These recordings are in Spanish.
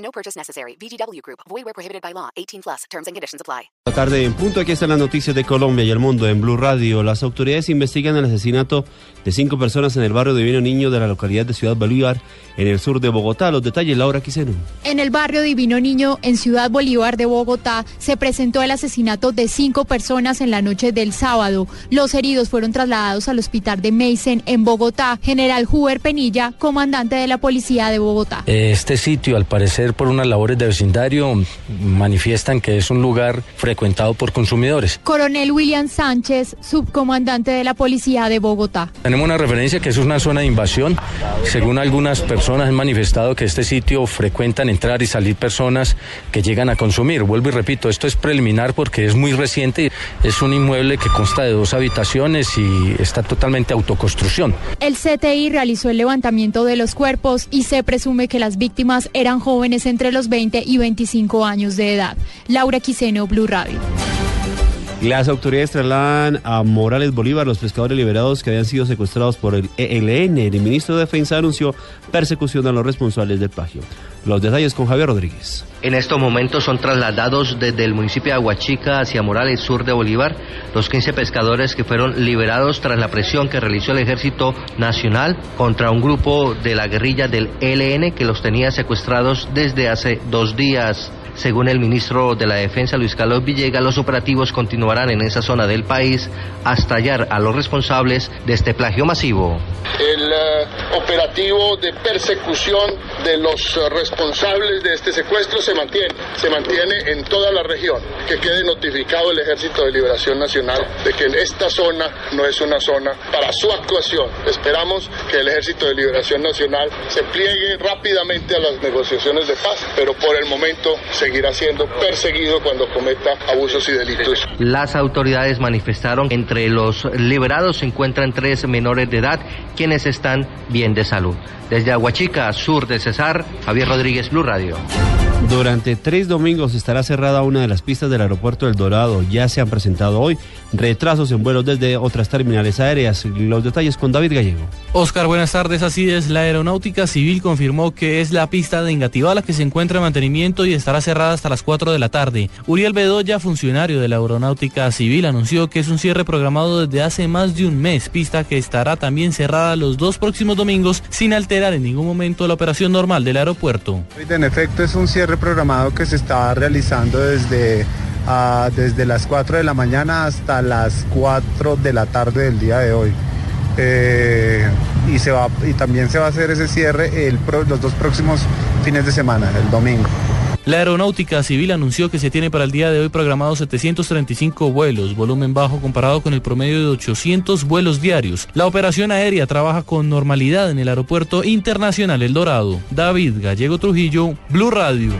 No purchase necessary. VGW Group. Void where prohibited by law. 18 plus. Terms and conditions apply. La tarde en punto, aquí están las noticias de Colombia y el mundo en Blue Radio. Las autoridades investigan el asesinato de cinco personas en el barrio Divino Niño de la localidad de Ciudad Bolívar, en el sur de Bogotá. Los detalles, Laura Quiseno. En el barrio Divino Niño, en Ciudad Bolívar de Bogotá, se presentó el asesinato de cinco personas en la noche del sábado. Los heridos fueron trasladados al hospital de Meisen en Bogotá. General Huber Penilla, comandante de la policía de Bogotá. Este sitio, al parecer, por unas labores de vecindario, manifiestan que es un lugar frecuentado por consumidores. Coronel William Sánchez, subcomandante de la policía de Bogotá. Tenemos una referencia que es una zona de invasión. Según algunas personas han manifestado que este sitio frecuentan entrar y salir personas que llegan a consumir. Vuelvo y repito, esto es preliminar porque es muy reciente. Es un inmueble que consta de dos habitaciones y está totalmente autoconstrucción. El CTI realizó el levantamiento de los cuerpos y se presume que las víctimas eran jóvenes entre los 20 y 25 años de edad. Laura Quiseno, Blue Radio. Las autoridades trasladan a Morales Bolívar los pescadores liberados que habían sido secuestrados por el ELN. El ministro de Defensa anunció persecución a los responsables del plagio. Los detalles con Javier Rodríguez. En estos momentos son trasladados desde el municipio de Aguachica hacia Morales, sur de Bolívar, los 15 pescadores que fueron liberados tras la presión que realizó el Ejército Nacional contra un grupo de la guerrilla del ELN que los tenía secuestrados desde hace dos días. Según el ministro de la Defensa, Luis Carlos Villegas, los operativos continuarán en esa zona del país hasta hallar a los responsables de este plagio masivo. El uh, operativo de persecución de los responsables de este secuestro se mantiene, se mantiene en toda la región. Que quede notificado el Ejército de Liberación Nacional de que esta zona no es una zona para su actuación. Esperamos que el Ejército de Liberación Nacional se pliegue rápidamente a las negociaciones de paz, pero por el momento seguirá siendo perseguido cuando cometa abusos y delitos. Las autoridades manifestaron que entre los liberados se encuentran tres menores de edad quienes están bien de salud. Desde Aguachica, sur de Cesar, Javier Rodríguez, Blue Radio. Durante tres domingos estará cerrada una de las pistas del aeropuerto El Dorado. Ya se han presentado hoy retrasos en vuelos desde otras terminales aéreas. Los detalles con David Gallego. Oscar, buenas tardes. Así es, la Aeronáutica Civil confirmó que es la pista de Engativá la que se encuentra en mantenimiento y estará cerrada hasta las 4 de la tarde. Uriel Bedoya, funcionario de la Aeronáutica Civil, anunció que es un cierre programado desde hace más de un mes, pista que estará también cerrada los dos próximos domingos sin alterar en ningún momento la operación normal del aeropuerto. En efecto, es un cierre programado que se está realizando desde, uh, desde las 4 de la mañana hasta las 4 de la tarde del día de hoy. Eh, y, se va, y también se va a hacer ese cierre el, los dos próximos fines de semana, el domingo. La Aeronáutica Civil anunció que se tiene para el día de hoy programados 735 vuelos, volumen bajo comparado con el promedio de 800 vuelos diarios. La operación aérea trabaja con normalidad en el Aeropuerto Internacional El Dorado. David Gallego Trujillo, Blue Radio.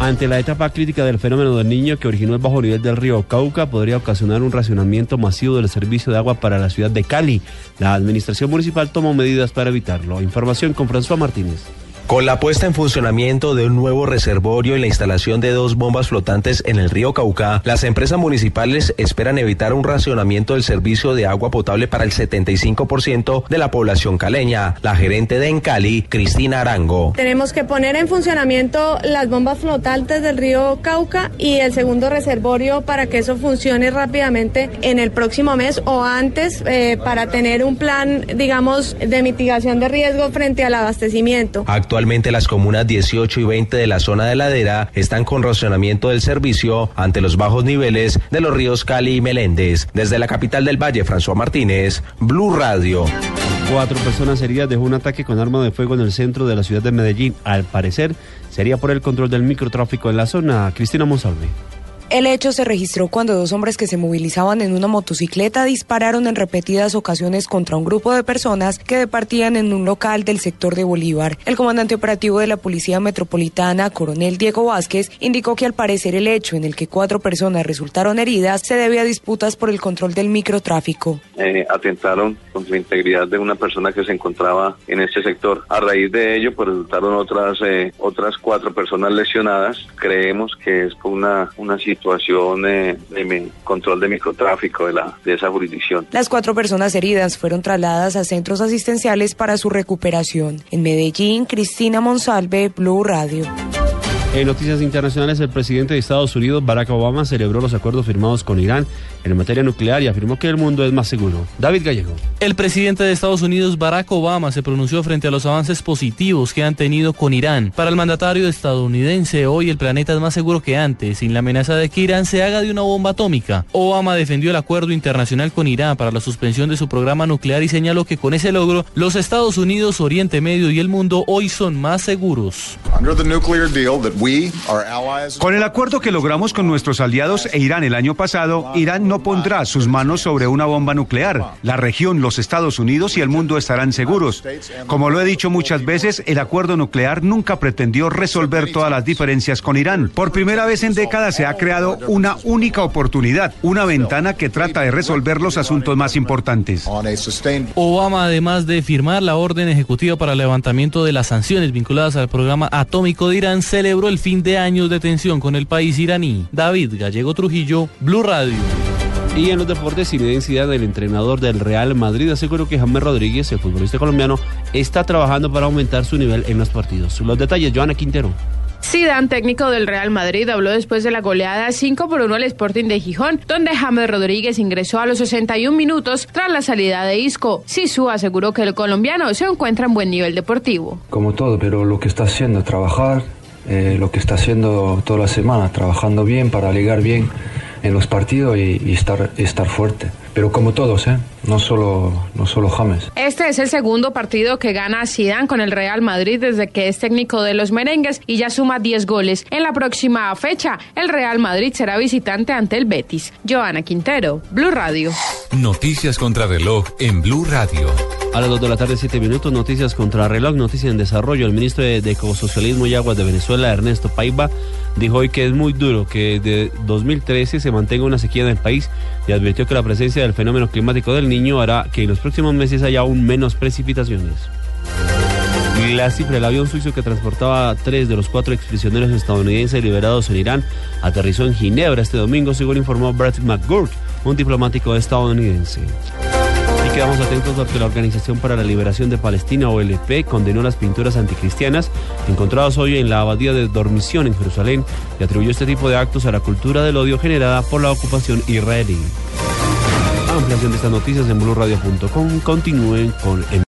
Ante la etapa crítica del fenómeno del niño que originó el bajo nivel del río Cauca, podría ocasionar un racionamiento masivo del servicio de agua para la ciudad de Cali. La administración municipal tomó medidas para evitarlo. Información con François Martínez. Con la puesta en funcionamiento de un nuevo reservorio y la instalación de dos bombas flotantes en el río Cauca, las empresas municipales esperan evitar un racionamiento del servicio de agua potable para el 75% de la población caleña. La gerente de Encali, Cristina Arango. Tenemos que poner en funcionamiento las bombas flotantes del río Cauca y el segundo reservorio para que eso funcione rápidamente en el próximo mes o antes eh, para tener un plan, digamos, de mitigación de riesgo frente al abastecimiento. Actualmente las comunas 18 y 20 de la zona de ladera están con racionamiento del servicio ante los bajos niveles de los ríos Cali y Meléndez. Desde la capital del Valle, François Martínez, Blue Radio. Cuatro personas heridas dejó un ataque con arma de fuego en el centro de la ciudad de Medellín. Al parecer, sería por el control del microtráfico en la zona. Cristina Monsalve. El hecho se registró cuando dos hombres que se movilizaban en una motocicleta dispararon en repetidas ocasiones contra un grupo de personas que departían en un local del sector de Bolívar. El comandante operativo de la Policía Metropolitana, coronel Diego Vázquez, indicó que al parecer el hecho en el que cuatro personas resultaron heridas se debe a disputas por el control del microtráfico. Eh, atentaron contra la integridad de una persona que se encontraba en este sector. A raíz de ello, pues resultaron otras eh, otras cuatro personas lesionadas. Creemos que es por una, una situación eh, de control de microtráfico de, la, de esa jurisdicción. Las cuatro personas heridas fueron trasladadas a centros asistenciales para su recuperación. En Medellín, Cristina Monsalve, Blue Radio. En noticias internacionales, el presidente de Estados Unidos, Barack Obama, celebró los acuerdos firmados con Irán en materia nuclear y afirmó que el mundo es más seguro. David Gallego. El presidente de Estados Unidos, Barack Obama, se pronunció frente a los avances positivos que han tenido con Irán. Para el mandatario estadounidense, hoy el planeta es más seguro que antes, sin la amenaza de que Irán se haga de una bomba atómica. Obama defendió el acuerdo internacional con Irán para la suspensión de su programa nuclear y señaló que con ese logro, los Estados Unidos, Oriente Medio y el mundo hoy son más seguros. Con el acuerdo que logramos con nuestros aliados e Irán el año pasado, Irán no pondrá sus manos sobre una bomba nuclear. La región, los Estados Unidos y el mundo estarán seguros. Como lo he dicho muchas veces, el acuerdo nuclear nunca pretendió resolver todas las diferencias con Irán. Por primera vez en décadas se ha creado una única oportunidad, una ventana que trata de resolver los asuntos más importantes. Obama, además de firmar la orden ejecutiva para el levantamiento de las sanciones vinculadas al programa atómico de Irán, celebró el fin de años de tensión con el país iraní. David Gallego Trujillo, Blue Radio. Y en los deportes, sin densidad, el entrenador del Real Madrid aseguró que James Rodríguez, el futbolista colombiano, está trabajando para aumentar su nivel en los partidos. Los detalles, Joana Quintero. Zidane, técnico del Real Madrid, habló después de la goleada 5 por 1 al Sporting de Gijón, donde James Rodríguez ingresó a los 61 minutos tras la salida de Isco. Sisu aseguró que el colombiano se encuentra en buen nivel deportivo. Como todo, pero lo que está haciendo es trabajar, eh, lo que está haciendo toda la semana, trabajando bien para ligar bien en los partidos y, estar, estar fuerte. Pero como todos, ¿eh? no, solo, no solo James. Este es el segundo partido que gana Zidane con el Real Madrid desde que es técnico de los merengues y ya suma 10 goles. En la próxima fecha, el Real Madrid será visitante ante el Betis. Joana Quintero, Blue Radio. Noticias contra reloj en Blue Radio. A las 2 de la tarde, 7 minutos, noticias contra reloj, noticias en desarrollo. El ministro de, de Ecosocialismo y Aguas de Venezuela, Ernesto Paiva, dijo hoy que es muy duro que de 2013 se mantenga una sequía en el país y advirtió que la presencia del fenómeno climático del niño hará que en los próximos meses haya aún menos precipitaciones. La cifra del avión suizo que transportaba a tres de los cuatro exprisioneros estadounidenses liberados en Irán aterrizó en Ginebra este domingo, según informó Brett McGurk, un diplomático estadounidense. Y quedamos atentos porque la Organización para la Liberación de Palestina, OLP, condenó las pinturas anticristianas encontradas hoy en la abadía de Dormición en Jerusalén y atribuyó este tipo de actos a la cultura del odio generada por la ocupación israelí. Ampliación de estas noticias en blurradio.com. Continúen con